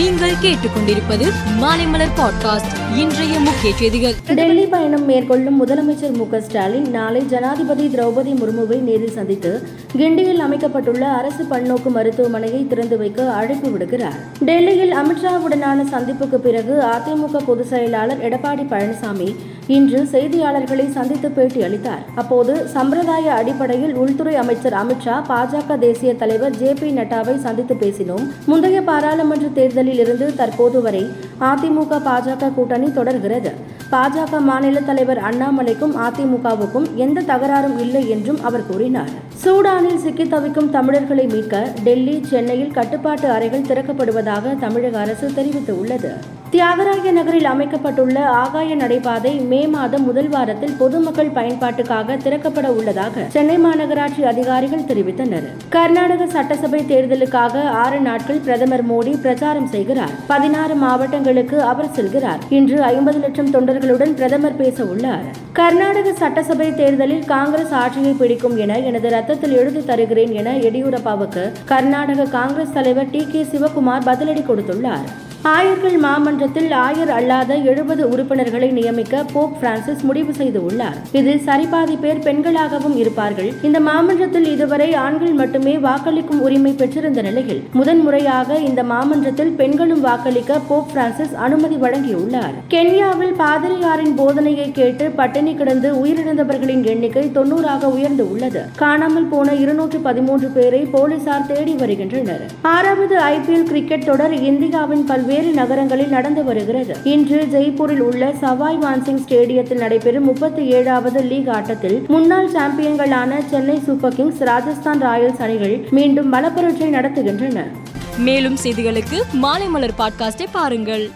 நீங்கள் கேட்டுக்கொண்டிருப்பது மாலைமலர் பாட்காஸ்ட். இன்றைய முக்கிய செய்திகள். டெல்லி பயணம் மேற்கொள்ளும் முதலமைச்சர் மு ஸ்டாலின் நாளை ஜனாதிபதி திரௌபதி முர்முவை நேரில் சந்தித்து கிண்டியில் அமைக்கப்பட்டுள்ள அரசு பன்னோக்கு மருத்துவமனையை திறந்து வைக்க அழைப்பு விடுக்கிறார். டெல்லியில் அமித்ஷாவுடனான சந்திப்புக்கு பிறகு அதிமுக பொதுச் செயலாளர் எடப்பாடி பழனிசாமி இன்று செய்தியாளர்களை சந்தித்து பேட்டி அளித்தார் அப்போது சம்பிரதாய அடிப்படையில் உள்துறை அமைச்சர் அமித்ஷா பாஜக தேசிய தலைவர் ஜே பி நட்டாவை சந்தித்து பேசினோம். முந்தைய பாராளுமன்ற தேர்தலில் இருந்து தற்போது வரை அதிமுக பாஜக கூட்டணி தொடர்கிறது. பாஜக மாநில தலைவர் அண்ணாமலைக்கும் அதிமுகவுக்கும் எந்த தகராறும் இல்லை என்றும் அவர் கூறினார். சூடானில் சிக்கித் தவிக்கும் தமிழர்களை மீட்க டெல்லி சென்னையில் கட்டுப்பாட்டு அறைகள் திறக்கப்படுவதாக தமிழக அரசு தெரிவித்துள்ளது. தியாகராய நகரில் அமைக்கப்பட்டுள்ள ஆகாய நடைபாதை மே மாதம் முதல் வாரத்தில் பொதுமக்கள் பயன்பாட்டுக்காக திறக்கப்பட உள்ளதாக சென்னை மாநகராட்சி அதிகாரிகள் தெரிவித்தனர். கர்நாடக சட்டசபை தேர்தலுக்காக ஆறு நாட்கள் பிரதமர் மோடி பிரச்சாரம் செய்கிறார். பதினாறு மாவட்டங்களுக்கு அவர் செல்கிறார். இன்று ஐம்பது லட்சம் தொண்டர்களுடன் பிரதமர் பேச உள்ளார் கர்நாடக சட்டசபை தேர்தலில் காங்கிரஸ் ஆட்சியை பிடிக்கும் என எனது ரத்தத்தில் எழுதி தருகிறேன் என எடியூரப்பாவுக்கு கர்நாடக காங்கிரஸ் தலைவர் டி கே சிவகுமார் பதிலடி கொடுத்துள்ளார். ஆயர்கள் மாமன்றத்தில் ஆயர் அல்லாத எழுபது உறுப்பினர்களை நியமிக்க போப் பிரான்சிஸ் முடிவு செய்து உள்ளார் இதில் சரிபாதி பேர் பெண்களாகவும் இருப்பார்கள். இந்த மாமன்றத்தில் இதுவரை ஆண்கள் மட்டுமே வாக்களிக்கும் உரிமை பெற்றிருந்த நிலையில் முதன்முறையாக இந்த மாமன்றத்தில் பெண்களும் வாக்களிக்க போப் பிரான்சிஸ் அனுமதி வழங்கியுள்ளார். கென்யாவில் பாதிரியாரின் போதனையை கேட்டு பட்டினி கிடந்து உயிரிழந்தவர்களின் எண்ணிக்கை தொன்னூறாக உயர்ந்து உள்ளது. காணாமல் போன இருநூற்று பதிமூன்று பேரை போலீசார் தேடி வருகின்றனர். ஆறாவது ஐபிஎல் கிரிக்கெட் தொடர் இந்தியாவின் பல்வேறு நகரங்களில் நடந்து வருகிறது. இன்று ஜெய்ப்பூரில் உள்ள சவாய் மான்சிங் ஸ்டேடியத்தில் நடைபெறும் முப்பத்தி ஏழாவது லீக் ஆட்டத்தில் முன்னாள் சாம்பியன்களான Chennai super kings Rajasthan royals அணிகள் மீண்டும் பலப்பரட்சை நடத்துகின்றன. மேலும் செய்திகளுக்கு மாலை மலர் பாட்காஸ்டை பாருங்கள்.